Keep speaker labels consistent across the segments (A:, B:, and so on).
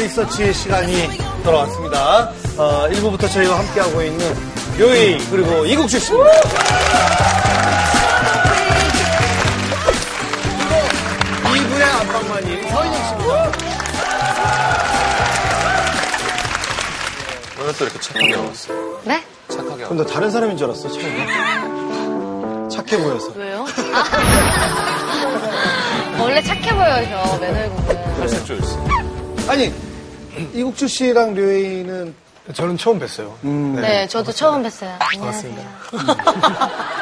A: 리서치 시간이 돌아왔습니다. 어, 1부부터 저희와 함께하고 있는 요이 그리고 이국주 씨입니다. 그리고 2부의 안방마님 서인영 씨입니다.
B: 오늘 또 이렇게 착하게 나왔어.
C: 네?
B: 착하게
A: 근데 다른 사람인 줄 알았어, 처음에. 착해 보여서.
C: 왜요? 원래 착해 보여요, 맨얼굴은.
B: 탈색 조였어.
A: 아니, 이국주 씨랑 류에이는
D: 저는 처음 뵀어요.
C: 네, 저도 처음 뵀어요. 안녕하세요.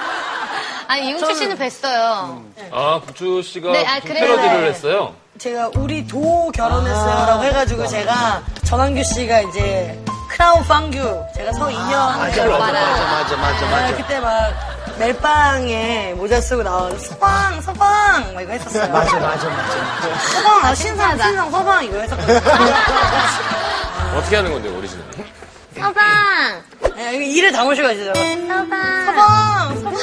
C: 아니, 이웅철 씨는 뵀어요.
E: 아, 국주 씨가
C: 네, 아,
E: 그. 패러디를
F: 네.
E: 했어요.
F: 제가 우리 도 결혼했어요라고 해가지고 제가 전환규 씨가 이제 크라운 빵규 제가 서 2년
A: 맞아, 맞아, 맞아, 맞아, 맞아.
F: 그때 막 멜빵에 모자 쓰고 나와서 서방 서방 막 이거 했었어요.
A: 맞아, 맞아, 맞아.
F: 서방 아, 신상 신상 서방 이거 했었거든요.
B: 어떻게 하는 건데, 오리지널?
C: 서방!
F: 네, 이거 일을 담으셔가지고
C: 서방!
F: 서방 서방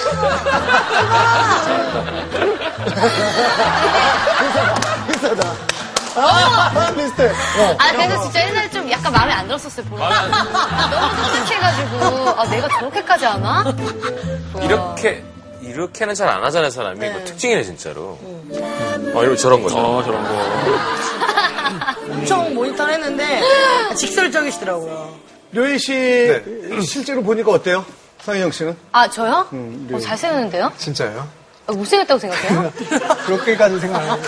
A: 아, 비슷해. 어.
C: 아, 그래서 진짜 옛날에 좀 약간 마음에 안 들었었어요, 보면. 너무 솔직해가지고, 아, 내가 저렇게까지 하나?
B: 이렇게, 이렇게는 잘 안 하잖아요, 사람이. 이거 특징이네, 진짜로. 어, 이런, 저런 거죠.
E: 어, 저런 거.
F: 엄청 모니터를 했는데 직설적이시더라고요.
A: 류에이 씨 실제로 보니까 어때요? 서인영 씨는?
C: 아, 저요? 어, 잘생겼는데요?
D: 진짜요?
C: 아, 못생겼다고 생각해요?
D: 그렇게까지 생각 안 해요.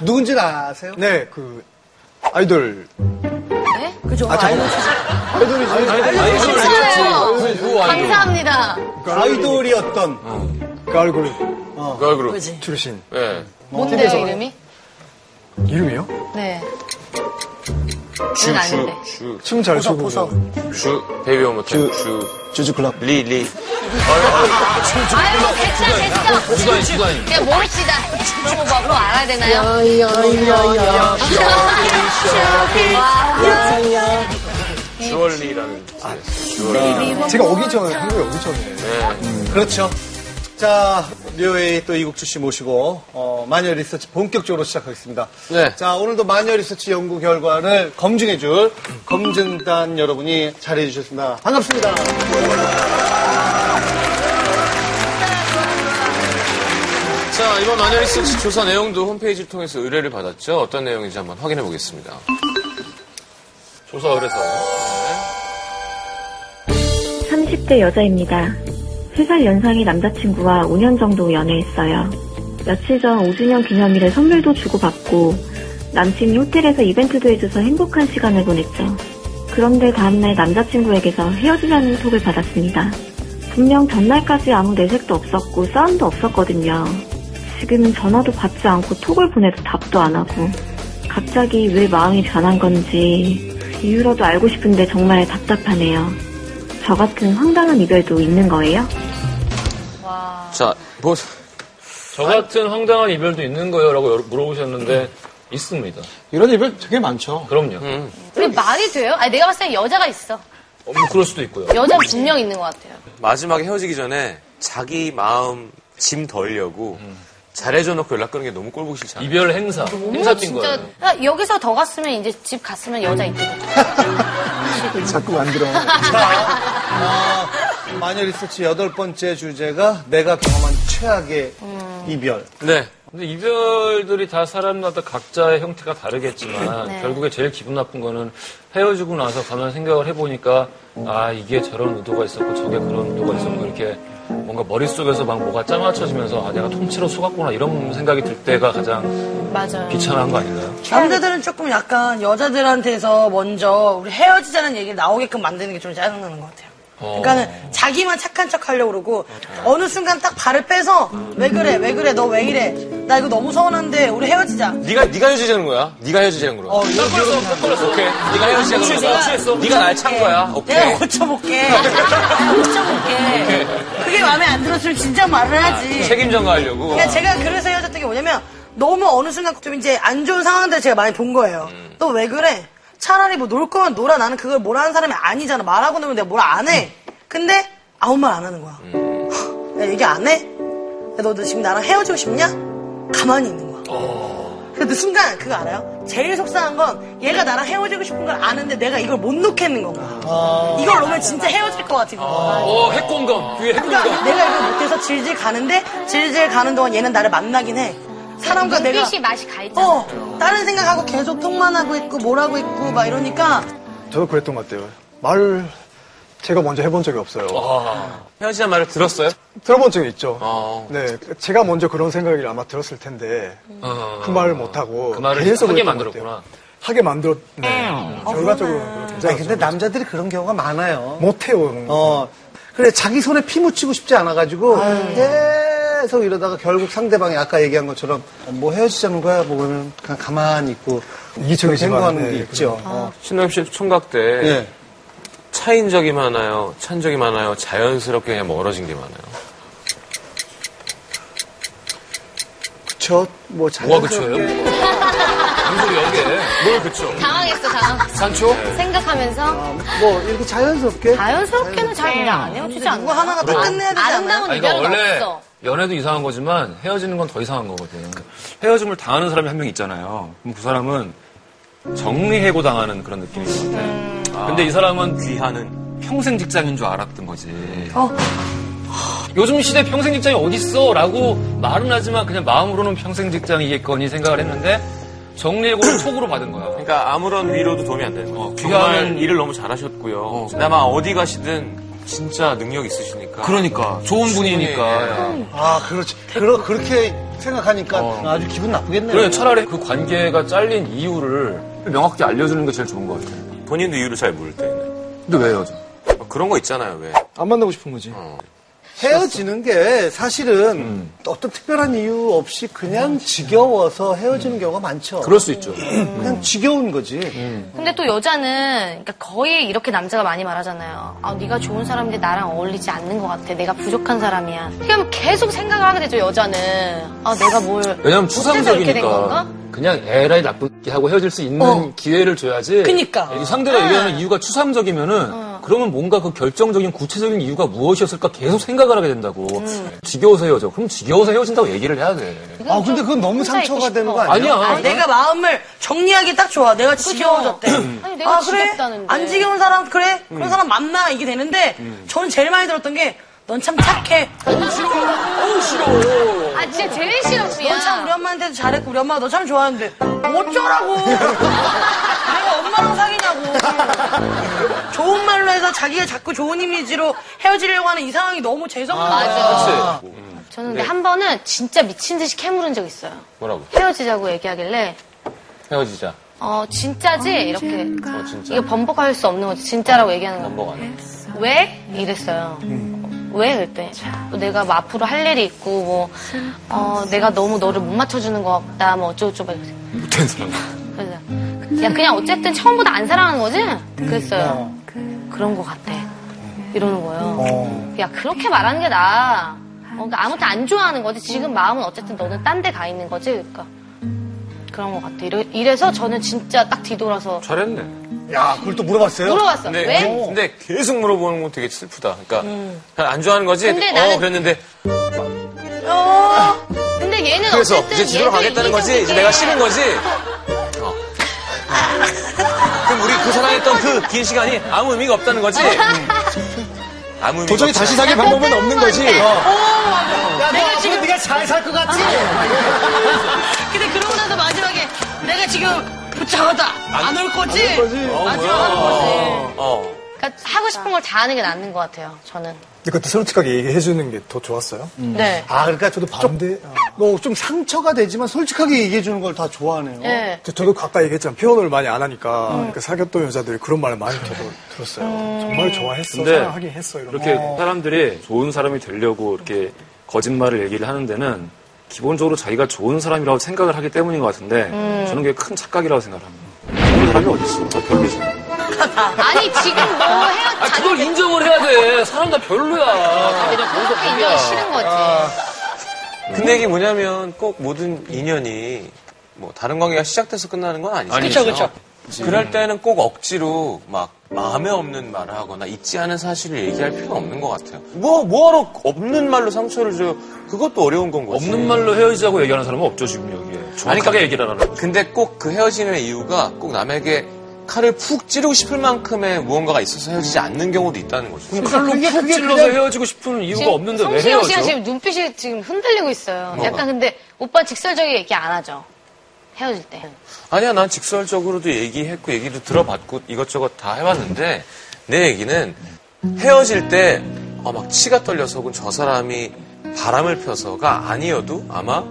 A: 누군지는 아세요?
D: 네, 그 아이돌
C: 네?
F: 그죠?
A: 아.
F: 아이돌
A: 아이돌이지.
C: 괜찮아요. 감사합니다.
A: 아이돌이었던
D: 걸그룹
B: 걸그룹.
F: 그지?
D: 출신.
B: 예.
C: 뭔데요, 이름이?
D: 이름이요?
C: 네.
B: 주. 주,
D: 춤잘 추고.
F: 보석.
B: 주, 주, 베이비 오모 주, 주,
A: 주주클럽.
B: 리, 리.
C: 아유, 뭐, 됐다, 됐다.
E: 주관, 주관.
C: 그냥 거 뭐, 뭐 알아야 되나요?
B: 주얼리라는.
A: 아,
B: 주얼리.
D: 제가 오기 전에 한국에 오기 전에
B: 네.
A: 그렇죠. 자, 류에이 또 이국주 씨 모시고 어, 마녀 리서치 본격적으로 시작하겠습니다.
B: 네.
A: 자, 오늘도 마녀 리서치 연구 결과를 검증해줄 검증단 여러분이 자리해 주셨습니다. 반갑습니다.
B: 자, 이번 마녀 리서치 조사 내용도 홈페이지를 통해서 의뢰를 받았죠. 어떤 내용인지 한번 확인해 보겠습니다. 조사 의뢰서.
G: 30대 여자입니다. 3살 연상의 남자친구와 5년 정도 연애했어요. 며칠 전 5주년 기념일에 선물도 주고받고 남친이 호텔에서 이벤트도 해줘서 행복한 시간을 보냈죠. 그런데 다음날 남자친구에게서 헤어지자는 톡을 받았습니다. 분명 전날까지 아무 내색도 없었고 싸움도 없었거든요. 지금은 전화도 받지 않고 톡을 보내도 답도 안 하고 갑자기 왜 마음이 변한 건지 이유라도 알고 싶은데 정말 답답하네요. 저 같은 황당한 이별도 있는 거예요?
B: 자, 뭐,
E: 저 같은 황당한 이별도 있는 거예요? 라고 물어보셨는데, 있습니다.
D: 이런 이별 되게 많죠.
E: 그럼요.
B: 음.
C: 근데 말이 돼요? 아니, 내가 봤을 때 여자가 있어.
E: 어, 뭐 그럴 수도 있고요.
C: 여자는 분명 있는 것 같아요.
B: 마지막에 헤어지기 전에 자기 마음 짐 덜려고 잘해줘 놓고 연락 끊는 게 너무 꼴보기 싫잖아.
E: 이별 행사. 행사 뛴 거예요.
C: 아, 여기서 더 갔으면 이제 집 갔으면 여자 있고.
D: 자꾸 만들어.
A: 아, 마녀 리서치 여덟 번째 주제가 내가 경험한 최악의 이별.
B: 네.
E: 근데 이별들이 다 사람마다 각자의 형태가 다르겠지만
C: 네.
E: 결국에 제일 기분 나쁜 거는 헤어지고 나서 가만 생각을 해보니까 아 이게 저런 의도가 있었고 저게 그런 의도가 있었고 이렇게 뭔가 머릿속에서 막 뭐가 짜맞춰지면서 아 내가 통째로 속았구나 이런 생각이 들 때가 가장
C: 맞아요.
E: 비참한 거 아닌가요?
F: 남자들은 조금 약간 여자들한테서 먼저 우리 헤어지자는 얘기를 나오게끔 만드는 게 좀 짜증나는 것 같아요. 그러니까는 자기만 착한 척 하려고 그러고 어느 순간 딱 발을 빼서 왜 그래 왜 그래 너 왜 이래 나 이거 너무 서운한데 우리 헤어지자
B: 네가 네가 헤어지자는 거야. 네가 헤어지자는 거야.
F: 어, 이거
B: 오케이. 네가 헤어지자는 거야. 네가 날 찬 거야. 오케이.
F: 내가 고쳐볼게 고쳐볼게 그게 마음에 안 들었으면 진짜 말을 하지
B: 책임 전가하려고.
F: 그러니까 제가 그래서 헤어졌던 게 뭐냐면 너무 어느 순간 좀 이제 안 좋은 상황들을 제가 많이 본 거예요. 너 왜 그래? 차라리 뭐 놀 거면 놀아. 나는 그걸 뭐라 하는 사람이 아니잖아. 말하고 나면 내가 뭘 안 해. 근데 아무 말 안 하는 거야. 야, 얘기 안 해? 야, 너, 너 지금 나랑 헤어지고 싶냐? 가만히 있는 거야. 근데 순간 그거 알아요? 제일 속상한 건 얘가 나랑 헤어지고 싶은 걸 아는데 내가 이걸 못 놓겠는 거야. 이걸 놓으면 진짜 헤어질 것 같은 거야.
E: 어, 핵공감.
F: 그러니까
E: 핵공감.
F: 내가 이걸 못해서 질질 가는데 질질 가는 동안 얘는 나를 만나긴 해. 사람과 내가
C: 눈빛이 맛이 가 있잖아.
F: 어 다른 생각하고 계속 통만 하고 있고 뭘 하고 있고 막 이러니까
D: 저도 그랬던 것 같아요. 말을 제가 먼저 해본 적이 없어요.
B: 헤어지자는 말을 들었어요?
D: 들어본 적이 있죠.
B: 어.
D: 네, 제가 먼저 그런 생각을 아마 들었을 텐데
E: 어.
D: 그 말을 못 하고
E: 그 말을
D: 계속
E: 하게
D: 그랬던 것
E: 만들었구나.
D: 하게 만들었. 네. 결과적으로 굉장히
A: 아니, 근데 남자들이 그런 경우가 많아요.
D: 못해요.
A: 어, 그래, 자기 손에 피 묻히고 싶지 않아가지고, 계속 이러다가 결국 상대방이 아까 얘기한 것처럼, 뭐 헤어지자는 거야? 뭐 그러면 그냥 가만히 있고,
D: 이기적이지만,
A: 행동하는
D: 네,
A: 게 있죠. 어.
B: 신동엽 씨 총각 때
A: 예.
B: 차인 적이 많아요? 찬 적이 많아요? 자연스럽게 그냥 멀어진 게 많아요?
A: 그쵸, 뭐,
E: 뭐가
A: 자연스럽게.
E: 그쳐요? 무슨 소리야, 이게? 뭘 그쳐?
C: 당황했어, 당황.
E: 산초?
C: 생각하면서
A: 뭐, 이렇게 자연스럽게.
C: 자연스럽게는 잘 그냥 안 헤어지지 않나?
F: 누구 하나가 다 끝내야 되지 않아요?
C: 아름다운
E: 아니, 그러니까 원래
C: 없어.
E: 연애도 이상한 거지만 헤어지는 건 더 이상한 거거든.
H: 헤어짐을 당하는 사람이 한 명 있잖아요. 그럼 그 사람은 정리해고 당하는 그런 느낌인 것 같아. 근데 이 사람은 귀하는 평생 직장인 줄 알았던 거지.
E: 요즘 시대 평생 직장이 어딨어? 라고 말은 하지만 그냥 마음으로는 평생 직장이겠거니 생각을 했는데 정리해고를 촉으로 받은 거야.
B: 그러니까 아무런 위로도 도움이 안 되는 거죠.
E: 어,
B: 정말
E: 귀하는-
B: 일을 너무 잘하셨고요. 그나마 어디 가시든 진짜 능력 있으시니까.
E: 그러니까 좋은 분이니까.
A: 아, 그렇지. 그러, 그렇게 생각하니까
E: 어.
A: 아주 기분 나쁘겠네요.
E: 그래 차라리 그 관계가 잘린 이유를 명확히 알려주는 게 제일 좋은 것 같아.
B: 본인도 이유를 잘 모를 때.
E: 근데 왜 헤어져?
B: 그런 거 있잖아요, 왜.
D: 안 만나고 싶은 거지.
A: 헤어지는 게 사실은
E: 음.
A: 어떤 특별한 이유 없이 그냥 지겨워서 헤어지는 경우가 많죠.
E: 그럴 수 있죠.
A: 그냥 지겨운 거지.
C: 근데 또 여자는 그러니까 거의 이렇게 남자가 많이 말하잖아요. 아, 네가 좋은 사람인데 나랑 어울리지 않는 것 같아. 내가 부족한 사람이야. 그럼 계속 생각을 하게 되죠, 여자는. 아, 내가 뭘.
E: 왜냐면
C: 이렇게 된 건가?
E: 추상적이니까 그냥 에라이 나쁘게 하고 헤어질 수 있는
F: 어.
E: 기회를 줘야지.
F: 그니까.
E: 이 상대가 얘기하는 이유가 추상적이면은 그러면 뭔가 그 결정적인 구체적인 이유가 무엇이었을까 계속 생각을 하게 된다고. 지겨워서 헤어져. 그럼 지겨워서 헤어진다고 얘기를 해야 돼.
A: 아, 근데 그건 너무 상처가 되는. 거 아니야?
E: 아니야.
F: 내가 마음을 정리하기 딱 좋아. 내가 지겨워졌대.
C: 아니, 내가
F: 아, 그래?
C: 지겹다는데.
F: 안 지겨운 사람, 그래? 그런 사람 만나. 이게 되는데, 저는 제일 많이 들었던 게, 넌 참 착해. 너무 싫어. 어우, 싫어.
C: 아, 진짜 제일 싫어,
F: 넌 참 우리 엄마한테도 잘했고, 우리 엄마가 너 참 좋아하는데, 어쩌라고. 엄마랑 사귀냐고. 좋은 말로 해서 자기가 자꾸 좋은 이미지로 헤어지려고 하는 이 상황이 너무 죄송한 거야.
C: 맞아. 저는 근데 한 번은 진짜 미친 듯이 캐물은 적 있어요.
B: 뭐라고?
C: 헤어지자고 얘기하길래,
B: 헤어지자.
C: 어, 진짜지? 이렇게.
B: 어, 진짜.
C: 이거 번복할 수 없는 거지. 진짜라고 얘기하는 거.
B: 번복 안 해.
C: 왜? 이랬어요. 왜? 그랬더니 뭐 내가 뭐 앞으로 할 일이 있고 뭐 어, 내가 너무 너를 못 맞춰주는 것 같다 뭐 어쩌고저쩌고.
E: 못된 사람.
C: 그래서 야 그냥 어쨌든 처음보다 안 사랑하는 거지? 그랬어요. 그런 것 같아. 이러는 거예요. 야 그렇게 말하는 게 나아. 어, 그러니까 아무튼 안 좋아하는 거지. 지금 마음은 어쨌든 너는 딴 데 가 있는 거지. 그러니까 그런 것 같아. 이래, 이래서 저는 진짜 딱 뒤돌아서
B: 잘했네.
A: 야, 그걸 또 물어봤어요?
C: 물어봤어.
B: 근데,
C: 왜?
B: 근데 계속 물어보는 건 되게 슬프다. 그러니까 그냥 안 좋아하는 거지.
C: 근데
B: 어,
C: 나는-
B: 그랬는데
C: 어, 근데 얘는
B: 그래서
C: 어쨌든
B: 이제 집으로 가겠다는 거지. 이제 내가 싫은 거지. 어. 그럼 우리 그 사랑했던 그 긴 시간이 아무 의미가 없다는 거지. 아무 의미가
D: 도저히
B: 없다.
D: 다시 사귈 방법은 없는 거지.
C: 어.
A: 야, 너 앞으로 네가 잘 살 것 같지?
F: 근데 그러고 나서 마지막에, 내가 지금 붙잡았다. 안 올 거지? 마지막 하는 거지.
B: 어.
C: 그러니까 하고 싶은 걸 다 하는 게 낫는 것 같아요. 저는.
D: 근데 그때 솔직하게 얘기해 주는 게 더 좋았어요.
C: 네.
A: 아, 그러니까 저도
D: 반대. 어.
A: 뭐좀 상처가 되지만 솔직하게 얘기해 주는 걸 다 좋아하네요.
C: 네.
D: 저- 저도 아까 얘기했지만 표현을 많이 안 하니까 그러니까 사귀었던 여자들이 그런 말을 많이 저도 들었어요. 정말 좋아했어, 사랑하긴 했어 이런
H: 이렇게
D: 거.
H: 사람들이 좋은 사람이 되려고 이렇게 거짓말을 얘기를 하는 데는 기본적으로 자기가 좋은 사람이라고 생각을 하기 때문인 것 같은데 저는 그게 큰 착각이라고 생각을 합니다. 좋은 사람이 어딨어? 다 별로지.
C: 아니, 지금 뭐 헤어,
E: 아, 그걸 인정을 해야 돼. 사람 다 별로야. 다 그냥 거기서
C: 인정이 싫은 거지.
B: 근데 이게 뭐냐면 꼭 모든 인연이 뭐 다른 관계가 시작돼서 끝나는 건 아니죠.
E: 아니죠.
F: 그쵸, 그쵸.
B: 그럴 때는 꼭 억지로 막 마음에 없는 말을 하거나 있지 않은 사실을 얘기할 필요는 없는 것 같아요. 뭐, 뭐하러 없는 말로 상처를 줘요? 그것도 어려운 건 거지.
E: 없는 말로 헤어지자고 얘기하는 사람은 없죠, 지금 여기에. 정확하게
B: 그러니까-
E: 얘기를 하라는 거죠.
B: 근데 꼭 그 헤어짐의 이유가 꼭 남에게 칼을 푹 찌르고 싶을 만큼의 무언가가 있어서 헤어지지 않는 경우도 있다는 거죠.
E: 그럼 칼로
A: 그게-
E: 푹
A: 그게
E: 찔러서
A: 그냥-
E: 헤어지고 싶은 이유가 없는데 왜
C: 성시경 씨가
E: 헤어져?
C: 지금 눈빛이 지금 흔들리고 있어요. 약간 근데 오빠 직설적인 얘기 안 하죠. 헤어질 때.
B: 아니야, 난 직설적으로도 얘기했고, 얘기도 들어봤고, 이것저것 다 해봤는데, 내 얘기는 헤어질 때, 어, 막 치가 떨려서 혹은 저 사람이 바람을 펴서가 아니어도 아마,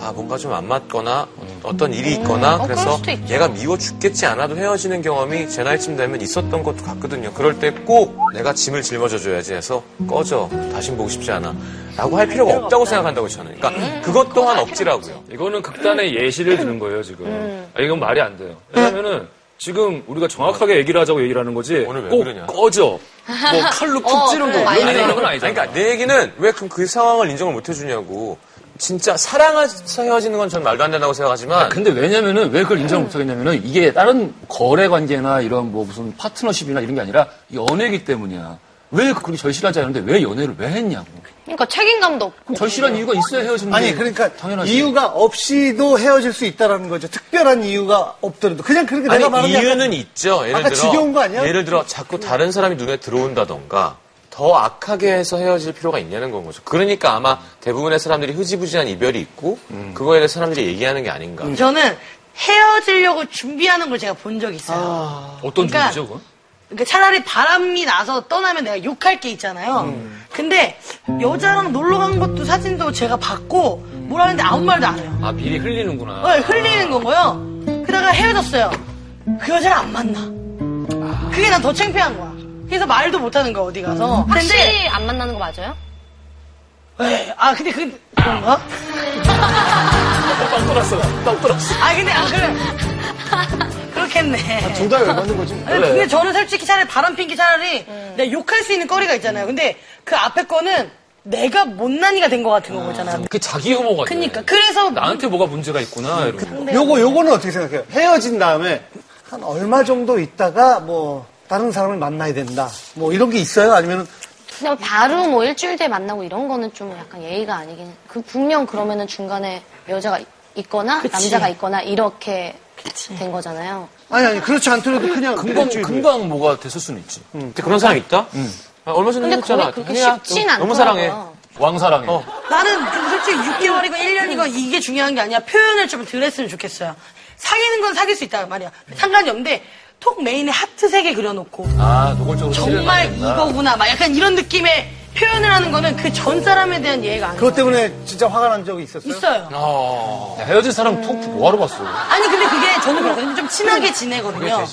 B: 아, 뭔가 좀 안 맞거나, 어떤 일이 있거나,
C: 어, 그럴
B: 그래서. 얘가 미워 죽겠지 않아도 헤어지는 경험이 제 나이쯤 되면 있었던 것도 같거든요. 그럴 때 꼭 내가 짐을 짊어져 줘야지 해서 꺼져. 다신 보고 싶지 않아. 라고 할 필요가 없다고 생각한다고 저는. 그러니까 그것 또한 억지라고요.
E: 이거는 극단의 예시를 드는 거예요, 지금. 아, 이건 말이 안 돼요. 왜냐면은 지금 우리가 정확하게 얘기를 하자고 얘기를 하는 거지.
B: 오늘
E: 왜꼭
B: 그러냐?
E: 꺼져. 뭐 칼로 푹
C: 어,
E: 찌르고
C: 그거
E: 이런
C: 아니잖아.
E: 얘기하는 건 아니잖아.
B: 그러니까 내 얘기는 왜 그럼 그 상황을 인정을 못 해주냐고. 진짜 사랑해서 헤어지는 건 전 말도 안 된다고 생각하지만
E: 근데 왜냐면은 왜 그걸 인정을 못 하겠냐면은 이게 다른 거래 관계나 이런 뭐 무슨 파트너십이나 이런 게 아니라 연애기 때문이야. 왜 그렇게 절실하지 않은데 왜 연애를 왜 했냐고.
C: 그러니까 책임감도 없고.
E: 절실한 이유가 있어야 헤어지는
A: 아니
E: 게
A: 그러니까
E: 당연하지.
A: 이유가 없이도 헤어질 수 있다라는 거죠. 특별한 이유가 없더라도 그냥 그렇게
B: 아니
A: 내가 게
B: 이유는
A: 약간
B: 있죠. 예를
A: 아까
B: 들어
A: 지겨운 거 아니야?
B: 예를 들어 자꾸 다른 사람이 눈에 들어온다던가 더 악하게 해서 헤어질 필요가 있냐는 건 거죠. 그러니까 아마 대부분의 사람들이 흐지부지한 이별이 있고 그거에 대해 서 사람들이 얘기하는 게 아닌가.
F: 저는 헤어지려고 준비하는 걸 제가 본 적이 있어요.
E: 어떤
F: 그러니까
E: 중이죠, 그건?
F: 그러니까 차라리 바람이 나서 떠나면 내가 욕할 게 있잖아요. 근데 여자랑 놀러 간 것도 사진도 제가 봤고 뭐라 하는데 아무 말도 안 해요.
E: 아, 미리 흘리는구나.
F: 네, 흘리는 거고요. 그러다가 헤어졌어요. 그 여자를 안 만나. 그게 난 더 창피한 거야. 그래서 말도 못 하는 거야, 어디 가서. 근데,
C: 확실히 안 만나는 거 맞아요?
F: 에이, 아, 근데 그, 그런가?
E: 빵 돌았어. 빵 돌았어.
F: 아, 근데, 아, 그래. 그렇겠네.
A: 정답이 왜 맞는 거지?
F: 아니, 근데 저는 솔직히 차라리 바람 핀게 차라리 내가 욕할 수 있는 거리가 있잖아요. 근데 그 앞에 거는 내가 못난이가 된 것 같은 거잖아요.
E: 그게 자기 혐오 같아.
F: 그니까. 그래서
E: 나한테 뭐가 문제가 있구나. 이러고.
A: 요거 요거는 어떻게 생각해요? 헤어진 다음에 한 얼마 정도 있다가 뭐 다른 사람을 만나야 된다. 뭐 이런 게 있어요? 아니면
C: 그냥 바로 뭐 일주일 뒤에 만나고 이런 거는 좀 약간 예의가 아니긴. 그 분명 그러면은 중간에 여자가 있거나 남자가 있거나 이렇게 된 거잖아요.
A: 아니 아니 그렇지 않더라도 그냥
E: 금방,
A: 일주일.
E: 금방 뭐가 됐을 수는 있지.
B: 근데 그런 사람 있다? 아, 얼마 전에
C: 근데
B: 했잖아.
C: 그게
B: 아니야,
C: 쉽진
B: 너-
C: 않더라고요.
B: 너무 사랑해.
E: 왕 사랑해.
B: 어.
F: 나는 그 솔직히 6개월이건 1년이건 이게 중요한 게 아니라 표현을 좀 덜 했으면 좋겠어요. 사귀는 건 사귈 수 있단 말이야. 상관이 없는데 톡 메인에 하트 3개 그려놓고
E: 아, 노골적으로
F: 정말 이거구나 막 약간 이런 느낌의 표현을 하는 거는 그 전 사람에 대한 이해가 안
A: 그것
F: 돼요.
A: 때문에 진짜 화가 난 적이 있었어요?
F: 있어요.
B: 어.
E: 야, 헤어진 사람 톡 뭐하러 봤어?
F: 아니 근데 그게 저는 그렇거든요. 좀 친하게 지내거든요.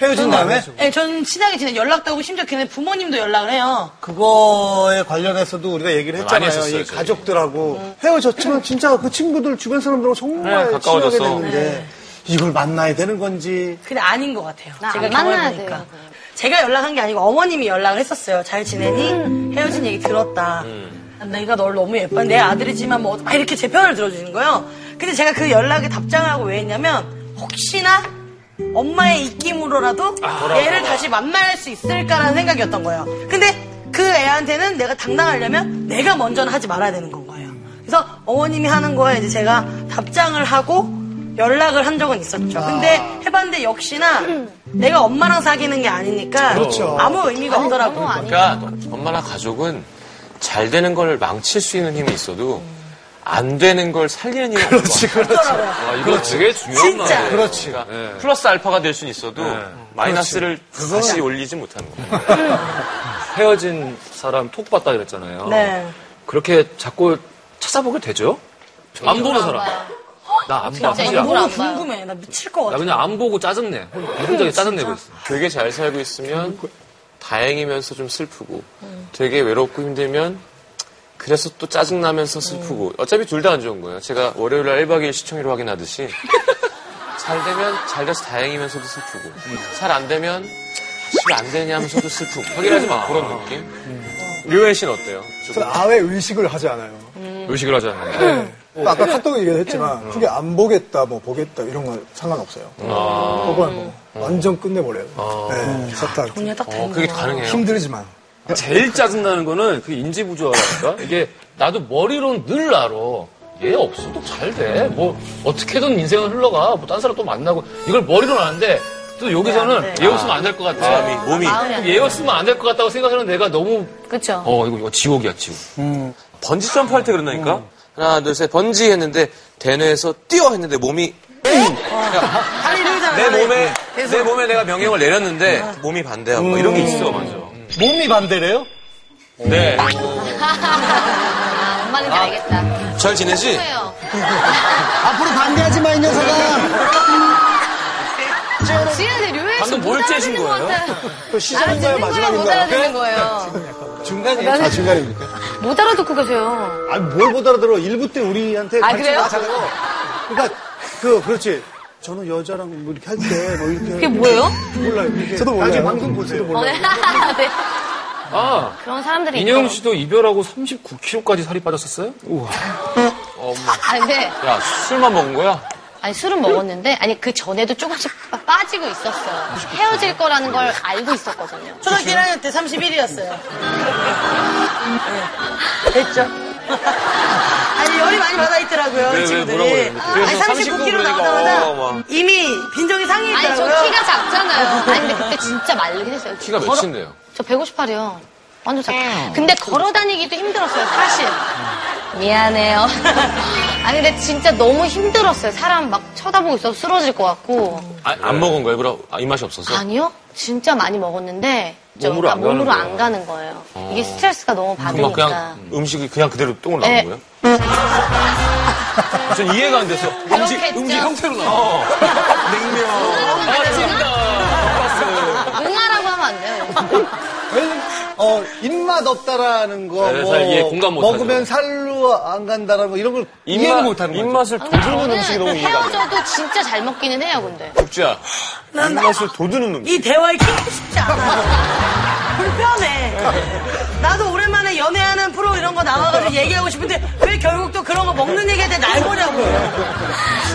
A: 헤어진 다음에
F: 네, 저는 친하게 지내 연락도 하고 심지어 걔네 부모님도 연락을 해요.
A: 그거에 관련해서도 우리가 얘기를
B: 많이
A: 했잖아요.
B: 했었어요,
A: 이
B: 저희.
A: 가족들하고 헤어졌지만 진짜 그 친구들 주변 사람들하고 정말
B: 네, 가까워졌어.
A: 친하게 됐는데 이걸 만나야 되는 건지
F: 근데 아닌 것 같아요. 제가
C: 만나야
F: 경험해보니까. 제가 연락한 게 아니고 어머님이 연락을 했었어요. 잘 지내니? 헤어진 얘기 들었다. 내가 널 너무 예뻐. 내 아들이지만 뭐 막 이렇게 제 편을 들어주는 거예요. 근데 제가 그 연락에 답장을 하고 왜 했냐면 혹시나 엄마의 입김으로라도 얘를 다시 만날 수 있을까라는 생각이었던 거예요. 근데 그 애한테는 내가 당당하려면 내가 먼저는 하지 말아야 되는 건 거예요. 그래서 어머님이 하는 거에 이제 제가 답장을 하고 연락을 한 적은 있었죠. 근데 해봤는데 역시나 내가 엄마랑 사귀는 게 아니니까
A: 그렇죠.
F: 아무 의미가 없더라고요.
B: 그러니까 엄마나 가족은 잘 되는 걸 망칠 수 있는 힘이 있어도 안 되는 걸 살리는 힘이
A: 그렇지
B: 없어.
A: 그렇지.
E: 아, 이거 되게 중요한
F: 진짜.
E: 말이에요.
A: 그렇지.
B: 그러니까
E: 네.
B: 플러스 알파가 될 수는 있어도
E: 네.
B: 마이너스를 다시 올리지 못하는 거예요.
E: 헤어진 사람 톡 봤다 그랬잖아요.
F: 네.
E: 그렇게 자꾸 찾아보게 되죠? 안 보는 사람.
C: 봐요.
E: 나안 봐.
C: 진짜 뭘
F: 너무. 궁금해. 나 미칠
E: 것나
F: 같아.
E: 그냥 안 보고 짜증내. 혼자 짜증내고 있어.
B: 되게 잘 살고 있으면 다행이면서 좀 슬프고 되게 외롭고 힘들면 그래서 또 짜증나면서 슬프고 어차피 둘 다 안 좋은 거예요. 제가 월요일 날 1박 2일 시청률 확인하듯이 잘 되면 잘 돼서 다행이면서도 슬프고 잘안 되면 왜안 되냐면서도 슬프고 확인하지 마 그런 느낌. 류현 씨는 어때요?
D: 저는 아예 의식을 하지 않아요.
E: 의식을 하지 않는데.
D: 아까 카톡 얘기했지만 그게 안 보겠다, 뭐 보겠다 이런 건 상관없어요. 그건 뭐 완전 끝내버려요. 네, 싹다
F: 정리가 딱
B: 어,
F: 되는
B: 그게. 가능해요.
D: 힘들지만.
E: 제일 짜증나는 거는 그 인지부조화라니까? 이게 나도 머리로는 늘 알아. 얘 없어도 잘 돼. 뭐, 어떻게든 인생은 흘러가. 뭐, 딴 사람 또 만나고. 이걸 머리로는 아는데, 또 여기서는
F: 네,
E: 얘 없으면 안 될 것 같아.
B: 마음이, 몸이.
E: 안얘 없으면 안 될 것 같다고 생각하는 내가 너무,
C: 그쵸.
E: 어, 이거, 이거 지옥이야, 지옥.
B: 번지 점프 할 때 그런다니까? 하나, 둘, 셋, 번지 했는데, 대뇌에서 뛰어 했는데 몸이,
F: 이러잖아.
B: 내 몸에, 내 몸에 내가 명령을 내렸는데, 몸이 반대하고, 뭐 이런 게 있어, 맞아.
A: 몸이 반대래요?
B: 네.
C: 아, 뭔 말인지 알겠다.
B: 잘 지내지?
A: 앞으로 반대하지 마, 이 녀석아.
C: 지혜들 료에
B: 방금 뭘 째신 거예요?
A: 또 시작인가요,
C: 못
A: 마지막인가요?
C: 알아듣는 거예요.
A: 중간이에요? 아, 중간입니까?
C: 못 알아듣고 계세요.
A: 아니, 뭘 못 알아들어. 1부 때 우리한테
C: 아,
A: 같이
C: 그래요?
A: 나잖아요. 그러니까, 그, 그렇지. 저는 여자랑 뭐 이렇게 할 때, 뭐 이렇게.
C: 그게 뭐예요?
A: 몰라요. 이렇게.
D: 저도 몰라요.
A: 나중에 방송 보세요.
C: 어, 네. 네.
E: 아,
C: 그런 사람들이
E: 인영. 씨도 이별하고 39kg까지 살이 빠졌었어요? 우와.
C: 아니, 근데,
B: 야, 술만 먹은 거야?
C: 아니, 술은 먹었는데, 아니, 그 전에도 조금씩 빠- 빠지고 있었어요. 헤어질 거라는 걸 알고 있었거든요.
F: 초등학교 1학년 때 31이었어요. 됐죠? 아니, 열이 많이 받아 있더라고요,
B: 왜,
F: 이
B: 왜,
F: 친구들이. 아니,
B: 39
F: 39kg
B: 그러니까,
F: 나오자마자
B: 어, 막.
F: 이미 빈정이
C: 아니, 저
F: 상해 있더라고요.
C: 키가 작잖아요. 아니, 근데 그때 진짜 말르긴 했어요.
B: 키가 몇인데요?
C: 저 158이요. 완전 작. 근데 걸어 다니기도 힘들었어요, 사실. 미안해요. 아니, 근데 진짜 너무 힘들었어요. 사람 막 쳐다보고 있어서 쓰러질 것 같고.
B: 아, 안 먹은 거예요? 그럼 아, 이 맛이 없어서?
C: 아니요? 진짜 많이 먹었는데. 저
E: 몸으로 안
C: 몸으로
E: 가는
C: 안 가는 거예요. 이게 스트레스가 너무
B: 그럼 막
C: 받으니까.
B: 그냥 음식이 그냥 그대로 똥을 나온
C: 네.
B: 거예요? 전 이해가 안 돼서 음식
C: 그렇겠죠.
B: 음식 형태로 나와. 냉면. 아, 찜닭.
C: 응하라고 하면 안 돼요.
A: 어, 입맛 없다라는 거,
E: 네,
A: 뭐,
E: 잘 이해, 공감 못
A: 먹으면
E: 하죠.
A: 살로 안 간다라는 거, 이런 걸 이해를 못 하는 거죠.
B: 입맛을
C: 근데
B: 돋우는 음식이 너무 이해가 안 돼.
C: 헤어져도 진짜 잘 먹기는 해요, 근데.
B: 국주야.
F: 난
B: 입맛을 돋우는 음식.
F: 이 대화에 끼고 싶지 않아. 불편해. 나도 오랜만에 연애하는 프로 이런 거 나와가지고 얘기하고 싶은데 왜 결국 또 그런 거 먹는 얘기에 대해 날 보냐고.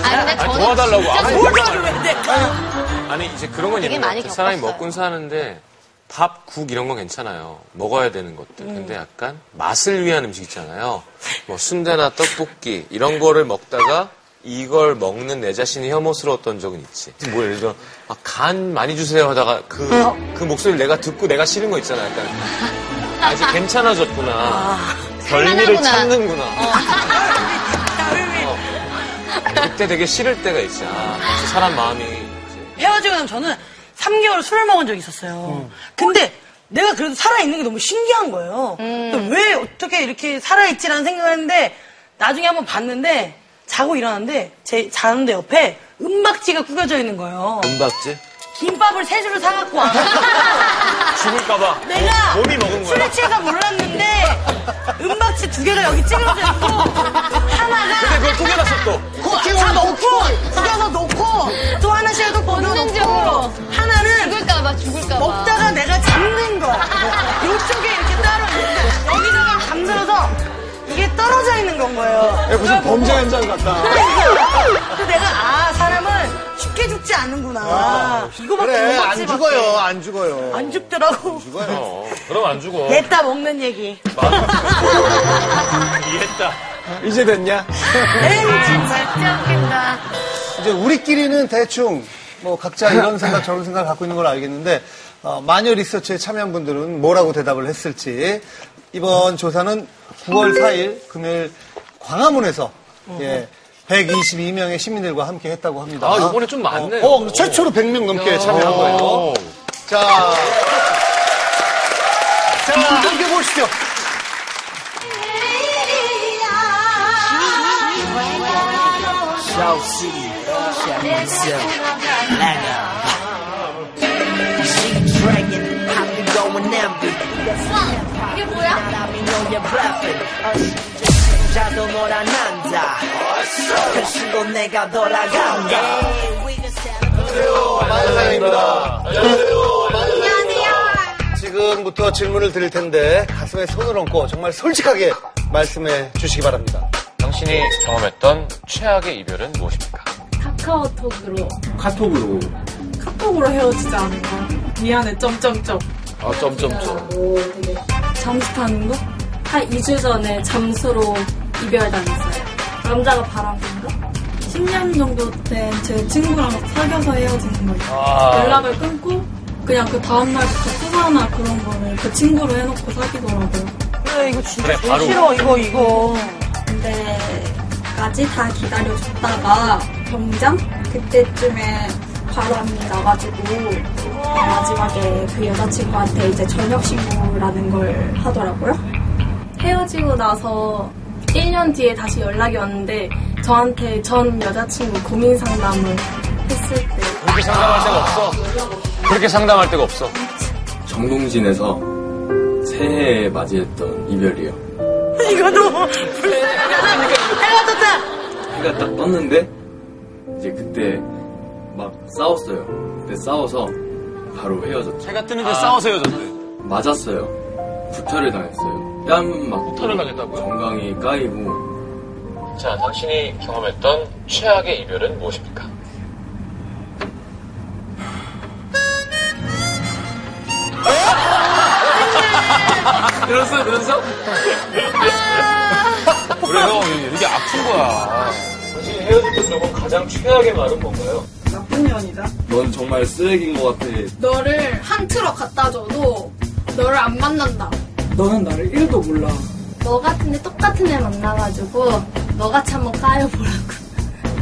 C: 아니, 근데 저는
B: 도와달라고
C: 진짜
F: 내가.
B: 아니 이제 그런 건 있는 것
C: 많이
B: 같아. 사람이. 먹고 사는데 밥, 국 이런 건 괜찮아요. 먹어야 되는 것들.
C: 음.
B: 근데 약간 맛을 위한 음식 있잖아요. 뭐 순대나 떡볶이 이런 거를 먹다가 이걸 먹는 내 자신이 혐오스러웠던 적은 있지. 뭐 예를 들어 아, 간 많이 주세요 하다가 그, 그 목소리를 내가 듣고 내가 싫은 거 있잖아. 약간 아, 이제 괜찮아졌구나. 별미를
C: 살만하구나.
B: 찾는구나.
F: 어.
B: 그때 되게 싫을 때가 있지. 아, 사람 마음이
F: 헤어지고 나면 저는 3개월 술을 먹은 적이 있었어요. 근데 내가 그래도 살아있는 게 너무 신기한 거예요. 근데 왜 어떻게 이렇게 살아있지라는 생각을 했는데 나중에 한번 봤는데 자고 일어났는데 제 자는데 옆에 은박지가 구겨져 있는 거예요.
B: 은박지?
F: 김밥을 세 줄을 사갖고 와.
B: 죽을까봐.
F: 내가
B: 몸이 먹은 거야.
F: 술에 취해서 몰랐는데 은박지 두 개가 여기 찌그러져 있고 하나가
B: 근데 그걸 구겨놨어 또.
F: 그, 다 넣고 구겨서 놓고 또 하나씩 또 걷어 놓고
C: 본능적으로.
F: 하나는
C: 죽을까봐, 죽을까봐.
F: 먹다가 내가 잠든 거야. 이쪽에 이렇게 따로 있는데 여기다가 잠들어서 이게 떨어져 있는 건 거예요.
A: 무슨 범죄 현장 같다.
F: 그래서 내가 아 사람은 쉽게 죽지 않는구나. 이거밖에
A: 그래, 못안
F: 먹지,
A: 죽어요, 안 죽어요.
F: 안 죽더라고.
E: 어, 그럼 안 죽어.
F: 냈다 먹는 얘기.
E: 이해했다.
D: 이제 됐냐?
F: 에이 진짜.
C: 진짜 웃긴다.
A: 이제 우리끼리는 대충 뭐 각자 이런 생각 저런 생각 갖고 있는 걸 알겠는데 어, 마녀 리서치에 참여한 분들은 뭐라고 대답을 했을지 이번 조사는 9월 4일 금요일 광화문에서 예, 122명의 시민들과 함께 했다고 합니다.
E: 아, 이번에 좀 많네요.
A: 어, 어, 최초로 100명 넘게 참여한 거예요. 자, 자 함께 보시죠.
I: Show City, shout myself, She empty.
C: 이게 뭐야?
I: I be on your bluffing. 자도 너란 남자. 그시고 내가 돌아간다.
A: 마녀사연입니다. 지금부터 질문을 드릴 텐데 가슴에 손을 얹고 정말 솔직하게 말씀해 주시기 바랍니다.
B: 당신이 경험했던 최악의 이별은 무엇입니까?
J: 카카오톡으로
H: 카톡으로.
J: 카톡으로 헤어지지 않을까 미안해 점점점
E: 아, 점점점.
J: 잠수 타는 거? 한 2주 전에 잠수로 이별 당했어요 남자가 바람인가? 10년 정도 된 제 친구랑 사귀어서 헤어지는 거예요
E: 아.
J: 연락을 끊고 그냥 그 다음날부터 투사나 그런 거를 그 친구로 해놓고 사귀더라고요
F: 그래, 이거 진짜
E: 그래, 바로.
F: 싫어, 이거, 이거.
J: 근데까지 다 기다려줬다가 병장 그때쯤에 바람이 나가지고 마지막에 그 여자친구한테 이제 전역 신고라는 걸 하더라고요. 헤어지고 나서 1년 뒤에 다시 연락이 왔는데 저한테 전 여자친구 고민 상담을 했을 때
B: 그렇게 상담할 데가 없어. 그렇게 상담할 데가 없어.
K: 정동진에서 새해 맞이했던 이별이에요.
F: 이거 너무 해가 떴다!
K: 해가 딱 떴는데 이제 그때 막 싸웠어요. 그때 싸워서 바로 헤어졌죠.
B: 해가 뜨는데 싸워서 헤어졌대.
K: 맞았어요. 구타를 당했어요. 뺨막
B: 구타를 당했다고요?
K: 정강이 까이고
B: 자, 당신이 경험했던 최악의 이별은 무엇입니까?
E: 그랬어, 그랬어? 그래, 형, 이게 아픈 거야.
B: 당신이 헤어질 때 들어본 가장 최악의 말은 뭔가요?
J: 나쁜 년이다.
K: 넌 정말 쓰레기인 것 같아.
J: 너를 한 트럭 갖다 줘도 너를 안 만난다.
D: 너는 나를 1도 몰라.
J: 너 같은 애 똑같은 애 만나가지고 너같이 한번 까여보라고.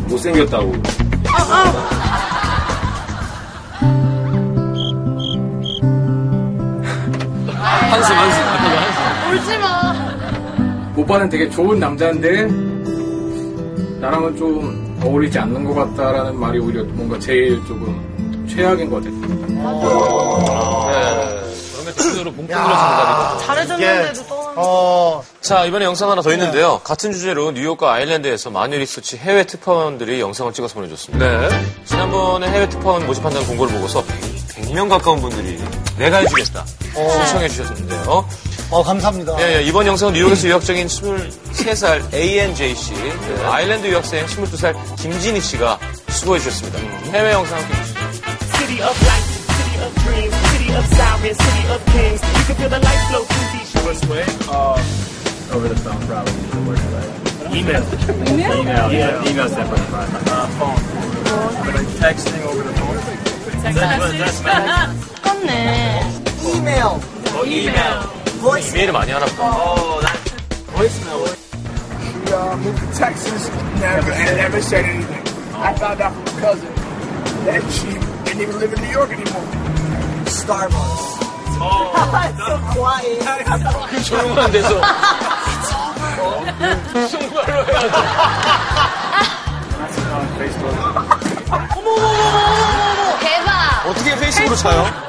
K: 못생겼다고.
E: 한숨, 한숨. 한숨.
J: 울지 마.
L: 오빠는 되게 좋은 남자인데 나랑은 좀 어울리지 않는 것 같다라는 말이 오히려 뭔가 제일 조금 최악인 것 같아요.
E: 네. 그런 게 대표적으로 뭉뚱그려서 대답이
F: 잘해줬는데도 또.
A: 어,
B: 자, 이번에 영상 하나 더 있는데요. 같은 주제로 뉴욕과 아일랜드에서 마뉴 리서치 해외 특파원들이 영상을 찍어서 보내줬습니다.
E: 네.
B: 지난번에 해외 특파원 모집한다는 공고를 보고서 100, 명 가까운 분들이 내가 해주겠다 신청해 주셨는데요.
A: 어, 감사합니다.
B: 예, 예, 이번 영상은 뉴욕에서 유학 중인 23살 ANJ 씨, 그 아일랜드 유학생 22살 김진희 씨가 수고해 주셨습니다. 해외 영상 함께 보시죠.
I: City of light, city of dreams, city of sirens, city of kings. You can feel the light flow through these shores.
L: way? over the phone, probably. The worst way. Email. Email. Yeah, email's definitely fine. Uh, phone. But like texting over the phone.
C: 똑같네.
F: 이메일. 보이 스.
B: 이메일을 많이 하나 보다.
L: Voicemail. She uh, moved to Texas, never, and never said anything. I found out from a cousin that she didn't even live in New York anymore.
F: Starbucks. so quiet.
B: 그 조용한 데서. 정말로 해야죠.
L: That's on Facebook.
C: 대박.
B: 어떻게 페이스북으로 차요?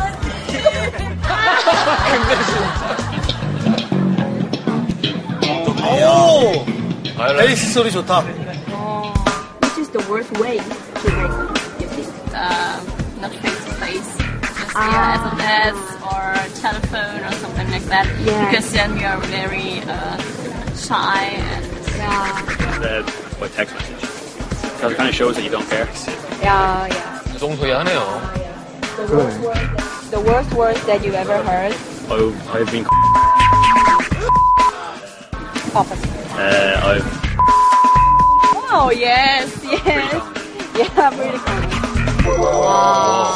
A: 오! 베이스 소리 좋다.
J: Which is the worst way to break up, you think?
M: um, not face to face, just via SMS or telephone or something like that.
J: Yeah.
M: Because then you are very uh, shy and
L: That, what text message? So it kind of shows that you don't care.
J: Yeah, yeah.
E: 동소이하네요.
J: The worst word, The worst words that you ever heard.
L: Oh, I've been.
J: Opposite.
L: Uh, I've.
J: Oh yes, yes. Yeah, really funny.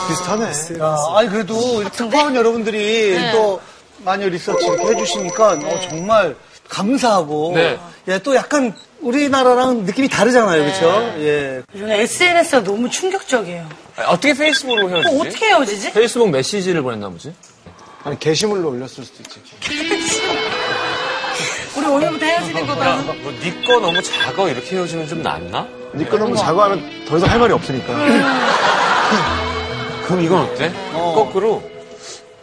A: 비슷하네. 야, 아니, 그래도 이렇게 특파원 여러분들이 또 많이 리서치 이렇게 해주시니까 어, 정말 감사하고.
B: 네.
A: 예, 또 약간 우리나라랑 느낌이 다르잖아요. 그렇죠? 예.
F: 저는 SNS가 너무 충격적이에요.
B: 아니, 어떻게 페이스북으로
F: 어,
B: 헤어지지?
F: 어떻게 헤어지지?
E: 페이스북 메시지를 보냈나 보지?
D: 아니, 게시물로 올렸을 수도 있지.
F: 우리 오늘부터 헤어지는 거다.
B: 뭐, 네거 너무 작아 이렇게 헤어지면 좀 낫나?
N: 이제 끊으면 자고 하면 더 이상 할 말이 없으니까.
B: 그럼 이건 어때? 거꾸로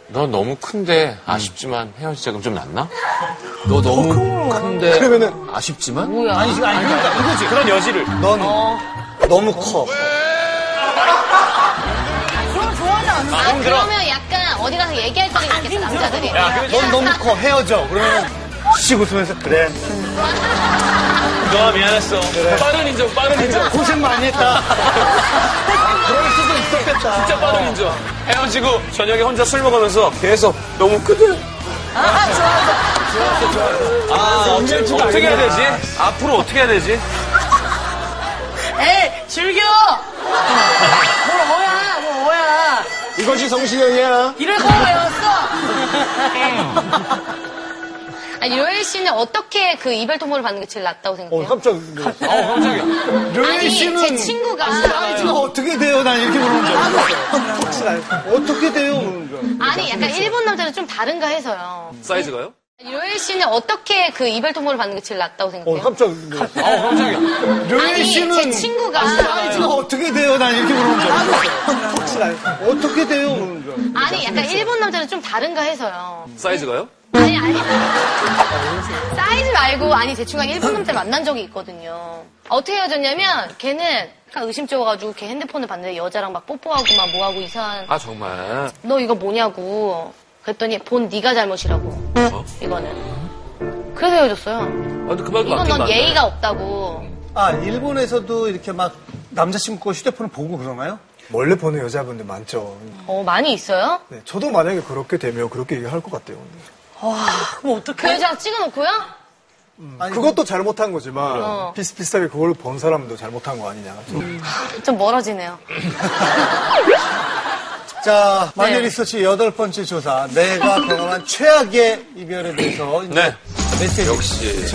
B: 너 너무 큰데 아쉽지만 헤어지자 그럼 좀 낫나?
E: 너 너무 큰데
D: 그러면은
E: 아쉽지만
C: 뭐야?
A: 아니, 지금 아니, 그러니까 이거지.
B: 그런 여지를
A: 넌 너무 커.
F: 않는
C: 아, 그러면 약간 어디 가서 얘기할 거리가 있겠다, 남자들이.
A: 넌 너무 커. 헤어져. 그러면 씩 웃으면서 그래.
B: 너가 미안했어.
E: 빠른 인정, 빠른 인정.
A: 고생 많이 했다. 그럴 수도 있었겠다.
E: 진짜 빠른 인정.
B: 헤어지고 저녁에 혼자 술 먹으면서 계속 너무 크대. 아, 어째- 어떻게 해야 되지? 앞으로 어떻게 해야 되지?
F: 에이, 즐겨!
N: 이것이 성시경이야.
F: 이럴 거였어.
C: 아니, 요엘 씨는 어떻게 그 이별 통보를 받는 게 제일 낫다고 생각해요?
A: 어, 깜짝 놀랐어.
B: 어, 깜짝이야.
A: 료엘
C: 아니,
A: 씨는
C: 제 친구가.
A: 사이즈가 어떻게 돼요? 난 이렇게 물어본 줄 알았어. 어떻게 돼요? 그러는 줄 알았어.
C: 아니, 약간 일본 남자는 좀 다른가 해서요.
E: 사이즈가요?
C: 요엘 씨는 어떻게 그 이별 통보를 받는 게 제일 낫다고 생각해요?
A: 어, 깜짝 놀랐어.
B: 어, 깜짝이야.
C: 아니,
A: 씨는
C: 제 친구가.
A: 사이즈가 어떻게 돼요? 난 이렇게 물어본 줄 알았어. 어떻게 돼요? 그러는 줄 알았어.
C: 아니, 약간 일본 남자는 좀 다른가 해서요.
E: 사이즈가요?
C: 아니, 아니. 사이즈 말고, 아니, 제 친구가 일본 남자 만난 적이 있거든요. 어떻게 헤어졌냐면, 걔는 약간 의심쩍어가지고 걔 핸드폰을 봤는데 여자랑 막 뽀뽀하고 막 뭐하고 이상한,
E: 아 정말.
C: 너 이거 뭐냐고. 그랬더니 본 네가 잘못이라고.
E: 어?
C: 이거는. 그래서 헤어졌어요.
E: 아, 근데 그 말도
C: 이건 넌
E: 맞네.
C: 예의가 없다고.
A: 아, 일본에서도 이렇게 막 남자친구 거 휴대폰을 보고 그러나요?
D: 원래 보는 여자분들 많죠.
C: 어, 많이 있어요?
D: 네, 저도 만약에 그렇게 되면 그렇게 얘기할 것 같아요. 근데.
F: 와, 그럼 어떡해?
C: 그 여자 찍어놓고요?
D: 그것도 잘못한 거지만
C: 어.
D: 비슷비슷하게 그걸 본 사람도 잘못한 거 아니냐.
C: 좀 멀어지네요.
A: 자, 마녀
C: 네.
A: 리서치 여덟 번째 조사. 내가 경험한 최악의 이별에 대해서 이제
B: 네.
A: 메시지.
B: 역시.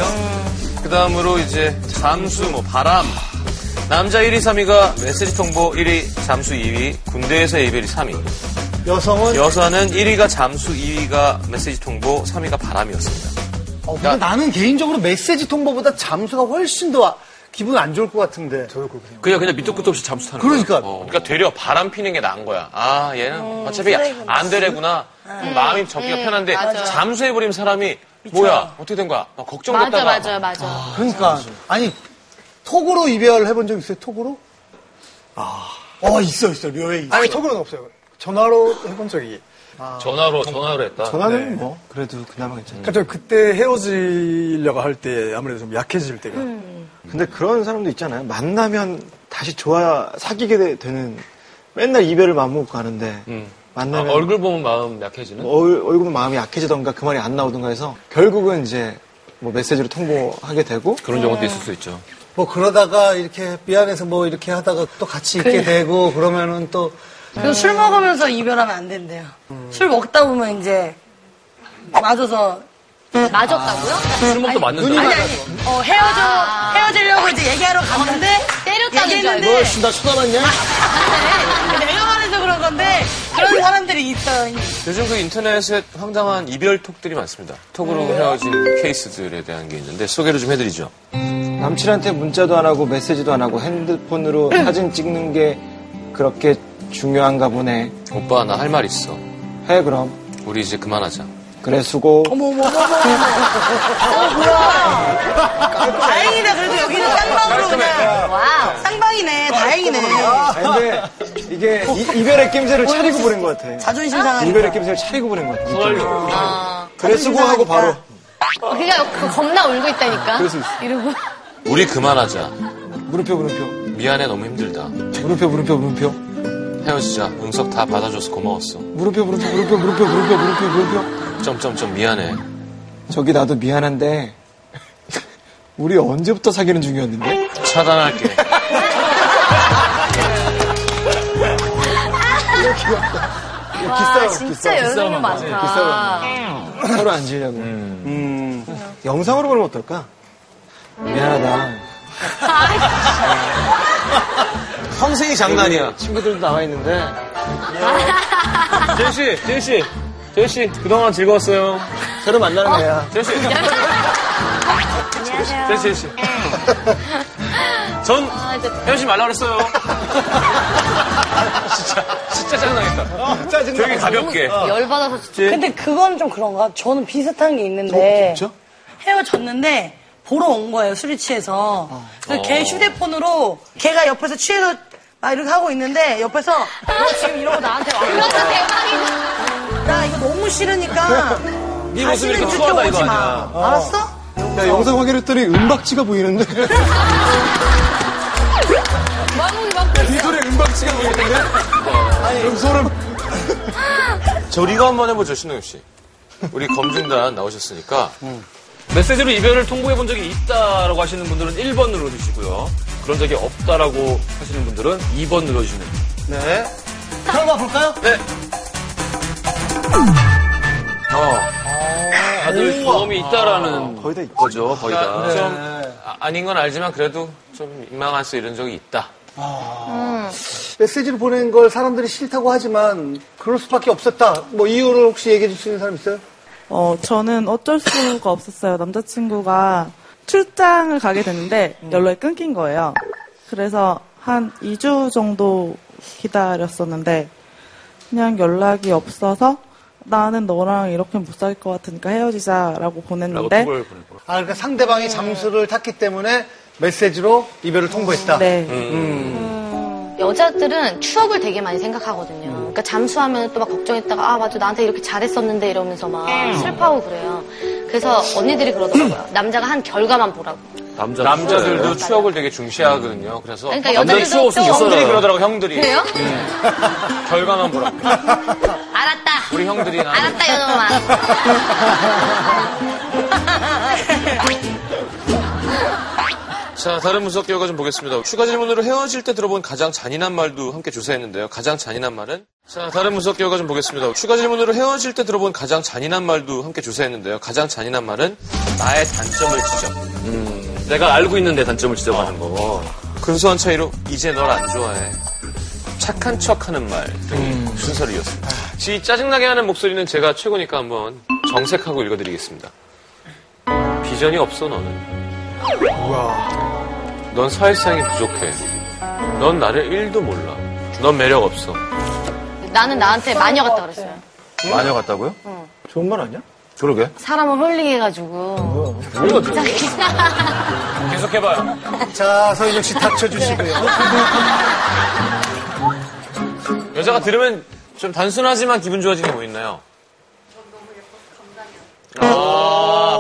B: 그 다음으로 이제 잠수, 뭐 바람. 남자 1위, 3위가 메시지 통보 1위, 잠수 2위, 군대에서의 이별이 3위.
A: 여성은
B: 여사는 1위가 잠수, 2위가 메시지 통보, 3위가 바람이었습니다.
A: 어, 근데 나는 개인적으로 메시지 통보보다 잠수가 훨씬 더 기분 안 좋을 것 같은데.
D: 저도 그렇게 생각해요.
E: 그냥 그냥 밑도 끝도 없이 잠수 타는
A: 그러니까.
B: 어, 그러니까 되려 바람 피는 게 나은 거야. 아, 얘는 어차피 안 되래구나. 마음이 접기가 편한데
C: 맞아.
B: 잠수해버리면 사람이 뭐야? 어떻게 된 거야? 막 걱정됐다가
C: 맞아, 맞아, 맞아.
A: 그러니까 아니 톡으로 이별해본 적 있어요? 톡으로? 아, 어 있어 있어 료에 있어.
D: 아니, 톡으로는 없어요. 전화로 해본 적이.
E: 전화로 전화로 했다.
N: 전화는 뭐 그래도 그나마 괜찮아.
D: 그러니까 저 그때 헤어지려고 할 때 아무래도 좀 약해질 때가.
N: 근데 그런 사람도 있잖아요. 만나면 다시 좋아 사귀게 되- 되는 맨날 이별을 마음먹고 가는데
E: 음. 아,
N: 만나면
E: 얼굴 보면 마음 약해지는?
N: 뭐 얼, 얼굴 마음이 약해지던가 그 말이 안 나오던가 해서 결국은 이제 뭐 메시지로 통보하게 되고
E: 그런 경우도 있을 수 있죠.
A: 뭐 그러다가 이렇게 미안해서 뭐 이렇게 하다가 또 같이 있게 되고 그러면은 또
F: 그리고 술 먹으면서 이별하면 안 된대요. 술 먹다 보면 이제 맞아서
C: 맞았다고요?
E: 술 먹도 맞는다.
F: 아니 아니 어, 헤어져 헤어지려고 이제 얘기하러 갔는데
C: 때렸다는 줄
F: 얘기했는데
C: 알고.
A: 나 쳐다봤냐?
F: 내가 말해서 그런 건데 그런 사람들이 있어요.
B: 요즘 그 인터넷에 황당한 이별 톡들이 많습니다. 톡으로 헤어진 케이스들에 대한 게 있는데 소개를 좀 해드리죠.
N: 남친한테 문자도 안 하고 메시지도 안 하고 핸드폰으로 사진 찍는 게 그렇게 중요한가 보네.
B: 오빠 나 할 말 있어.
N: 해 그럼.
B: 우리 이제 그만하자.
N: 그래 수고.
F: 어머 어머 어머 어머. 어 뭐야. 다행이다 그래도 여기는 쌍방으로 그냥.
C: 와우.
F: 쌍방이네 다행이네.
N: 아니, 근데 이게 이별의 낌새를 차리고 보낸 것 같아.
F: 자존심 상하니까.
N: 이별의 낌새를 차리고 보낸 것 같아.
C: 아.
N: 그래 수고하고 바로.
C: 그러니까 그 겁나 울고 있다니까.
N: 그럴 수 있어.
C: 이러고.
B: 우리 그만하자.
N: 물음표 물음표.
B: 미안해 너무 힘들다.
N: 물음표 물음표 물음표.
B: 헤어지자. 응석 다 받아줘서 고마웠어.
N: 물음표 물음표 물음표 물음표 물음표 물음표 물음표.
B: 점점점 미안해.
N: 저기 나도 미안한데 우리 언제부터 사귀는 중이었는데?
B: 차단할게.
C: 와, 진짜 종류 많다.
N: 서로 안 지려고. 음. 영상으로 보면 어떨까? 미안하다.
B: 성생이 장난이야.
N: 친구들도 나와 있는데
B: 제시, 제시, 제시, 그동안 즐거웠어요.
N: 새로 만나는 거야.
B: 제시,
C: 안녕하세요.
B: 제시, 제시.
E: 전
C: 아, 이제
E: 헤어지지 말라 그랬어요. 진짜, 진짜 짜증나겠다.
A: 짜증나.
E: 되게 가볍게.
C: 열받아서 진짜.
F: 근데 그건 좀 그런가? 저는 비슷한 게 있는데.
A: 진짜?
F: 헤어졌는데 보러 온 거예요, 술이 취해서. 그래서 걔
E: 어.
F: 휴대폰으로 걔가 옆에서 취해서 막 이렇게 하고 있는데 옆에서 너 지금 이러고 나한테 와. 나 이거 너무 싫으니까.
E: 네 모습이
F: 다시는
E: 이렇게
F: 이렇게
E: 추하다
F: 오지 마.
E: 아니야.
F: 알았어?
A: 야, 영상 확인했더니 은박지가 보이는데.
C: 마음이
A: 막이 소리에 은박지가 보이는데? 아니, 소름.
B: 저 우리 이거 한번 해보죠, 신동엽 씨. 우리 검증단 나오셨으니까.
E: 메시지로 이별을 통보해 본 적이 있다라고 하시는 분들은 1번 눌러주시고요. 그런 적이 없다라고 하시는 분들은 2번 눌러주시면 됩니다.
A: 네. 결과 볼까요?
E: 네. 어. 다들 경험이 있다라는
N: 거의 다 있죠.
E: 거죠, 거의 다.
B: 그러니까 좀 아, 아닌 건 알지만 그래도 좀 민망할 수 이런 적이 있다.
A: 메시지를 보낸 걸 사람들이 싫다고 하지만 그럴 수밖에 없었다. 뭐 이유를 혹시 얘기해 줄 수 있는 사람 있어요?
O: 어, 저는 어쩔 수가 없었어요. 남자친구가 출장을 가게 됐는데 연락이 끊긴 거예요. 그래서 한 2주 정도 기다렸었는데 그냥 연락이 없어서 나는 너랑 이렇게 못 살 것 같으니까 헤어지자라고
E: 라고
O: 보냈는데.
A: 아, 그러니까 상대방이 잠수를 탔기 때문에 메시지로 이별을 통보했다.
O: 네.
C: 여자들은 추억을 되게 많이 생각하거든요. 그러니까 잠수하면 또 막 걱정했다가 아 맞아 나한테 이렇게 잘했었는데 이러면서 막 슬퍼하고 그래요. 그래서 언니들이 그러더라고요. 남자가 한 결과만 보라고.
E: 남자
B: 남자들도 추억을 되게 중시하거든요. 그래서
C: 그러니까 여자들도
E: 또못
B: 형들이. 그러더라고, 형들이.
C: 그래요?
B: 결과만 보라고.
C: 알았다.
B: 우리 형들이 나
C: 알았다 이놈아.
B: 자, 다른 분석 결과 좀 보겠습니다. 추가 질문으로 헤어질 때 들어본 가장 잔인한 말도 함께 조사했는데요. 가장 잔인한 말은? 자, 다른 분석 결과 좀 보겠습니다. 추가 질문으로 헤어질 때 들어본 가장 잔인한 말도 함께 조사했는데요. 가장 잔인한 말은 나의 단점을 지적.
E: 음, 내가 알고 있는데 단점을 지적하는 거.
B: 근소한 차이로 이제 널 안 좋아해. 착한 척 하는 말 등이 순서를 이었습니다. 지 짜증나게 하는 목소리는 제가 최고니까 한번 정색하고 읽어드리겠습니다. 비전이 없어 너는. 넌 사회성이 부족해. 넌 나를 1도 몰라. 넌 매력 없어.
C: 나는 나한테 마녀 같다 그랬어요.
N: 마녀 같다고요? 좋은 말 아니야? 그러게.
C: 사람을 홀링해가지고. 진짜 이상.
B: 계속해봐요.
A: 자, 서인영 씨 닥쳐주시고요.
B: 여자가 들으면 좀 단순하지만 기분 좋아지는 게 뭐 있나요? 아,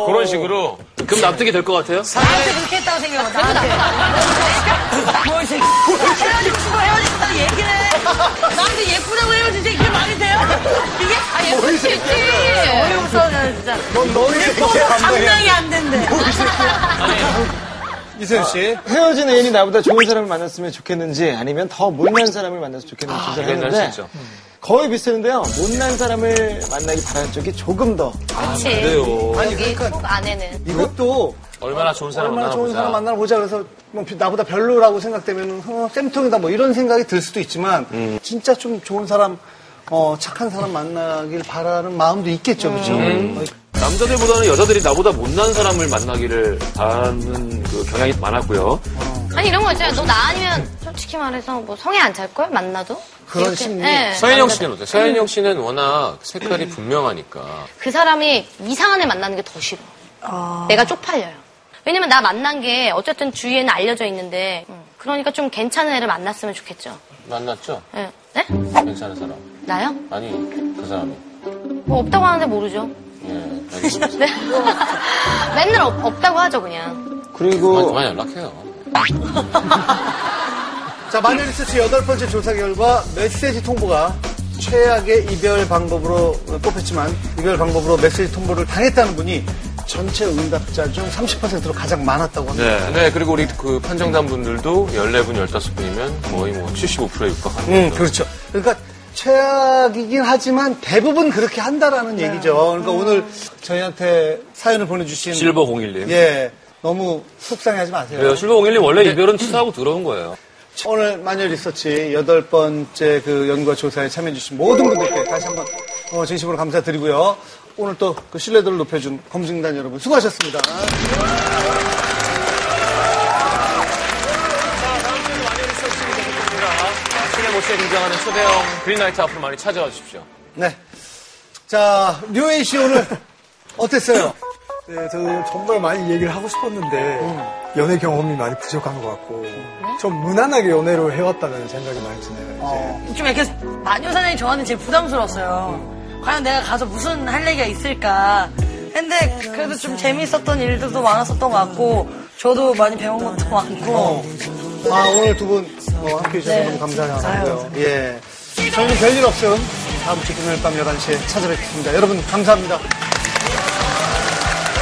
B: 그런 식으로.
E: 그럼 납득이 될 것 같아요?
F: 나한테 그렇게 했다고 생각해. 나한테. 뭐, 이 새끼. 헤어지고 싶어 헤어진다 얘기를 해. 나한테 예쁘다고 헤어지지 이게 말이 돼요? 이게? 아, 예쁠 수 있지. 어이없어, 나 진짜.
A: 넌 너희
F: 예뻐서 감당이 안 된대.
A: 이세윤 씨.
N: 헤어진 애인이 나보다 좋은 사람을 만났으면 좋겠는지 아니면 더 못난 사람을 만났으면 좋겠는지
B: 아,
N: 조사를
B: 이건 할수
N: 했는데
B: 있죠.
N: 거의 비슷했는데요. 못난 사람을 만나기 바라는 쪽이 조금 더
C: 그치.
E: 그래요.
A: 아니,
C: 여기
A: 그러니까
C: 속 안에는.
A: 이것도
B: 얼마나 좋은 사람
A: 얼마나 좋은 사람
B: 만나보자.
A: 만나보자 그래서 뭐 나보다 별로라고 생각되면 어, 쌤통이다 뭐 이런 생각이 들 수도 있지만
B: 음.
A: 진짜 좀 좋은 사람 어, 착한 사람 만나길 바라는 마음도 있겠죠 그죠
B: 음.
A: 어,
E: 남자들보다는 여자들이 나보다 못난 사람을 만나기를 바라는 그 경향이 많았고요.
C: 아니 이런 거 있잖아요. 너 나 아니면 솔직히 말해서 뭐 성에 안 찰걸 만나도.
A: 그런 심리.
C: 네,
B: 서현영. 씨는 어때요? 서현영 씨는 워낙 색깔이 분명하니까.
C: 그 사람이 이상한 애 만나는 게 더 싫어. 내가 쪽팔려요. 왜냐면 나 만난 게 어쨌든 주위에는 알려져 있는데 그러니까 좀 괜찮은 애를 만났으면 좋겠죠.
B: 만났죠?
C: 예. 네?
B: 괜찮은 사람.
C: 나요?
B: 아니, 그 사람이.
C: 뭐 없다고 하는데 모르죠.
B: 예, 알겠습니다.
C: 네. 맨날 없, 없다고 하죠 그냥.
N: 그리고
B: 그만 연락해요.
A: 자 마녀 리서치 여덟 번째 조사 결과 메시지 통보가 최악의 이별 방법으로 뽑혔지만 이별 방법으로 메시지 통보를 당했다는 분이 전체 응답자 중 30%로 가장 많았다고 합니다.
B: 네. 네, 그리고 우리 그 판정단 분들도 14분, 15분이면 거의 뭐 75%에 육박하는
A: 음,
B: 거죠.
A: 그렇죠. 그러니까 최악이긴 하지만 대부분 그렇게 한다라는 얘기죠. 그러니까 오늘 저희한테 사연을 보내주신
E: 실버 01님.
A: 예, 너무 속상해하지 마세요.
E: 실버 01님 원래 이별은 치사하고 들어온 거예요.
A: 오늘 마녀 리서치 여덟 번째 그 연구와 조사에 참여해주신 모든 분들께 다시 한번 어, 진심으로 감사드리고요. 오늘 또 그 신뢰도를 높여준 검증단 여러분 수고하셨습니다.
B: 자, 다음 주에도 마녀 리서치 계속됩니다. 신의 모습에 등장하는 초대형 그린라이트 앞으로 많이 찾아와 주십시오.
A: 네. 자, 류에이 씨 오늘 어땠어요?
D: 네, 저도 정말 많이 얘기를 하고 싶었는데 연애 경험이 많이 부족한 것 같고 좀 무난하게 연애를 해왔다는 생각이 많이 드네요. 이제.
F: 좀 이렇게 마녀 사냥이 저한테 제일 부담스러웠어요. 과연 내가 가서 무슨 할 얘기가 있을까. 근데 그래도 좀 재밌었던 일들도 많았었던 것 같고 저도 많이 배운 것도 많고
A: 아, 오늘 두분 함께 해 주셔서
F: 네.
A: 너무 감사하고요. 예. 저희는 별일 없음 다음 주 금요일 밤 11시에 찾아뵙겠습니다. 여러분, 감사합니다.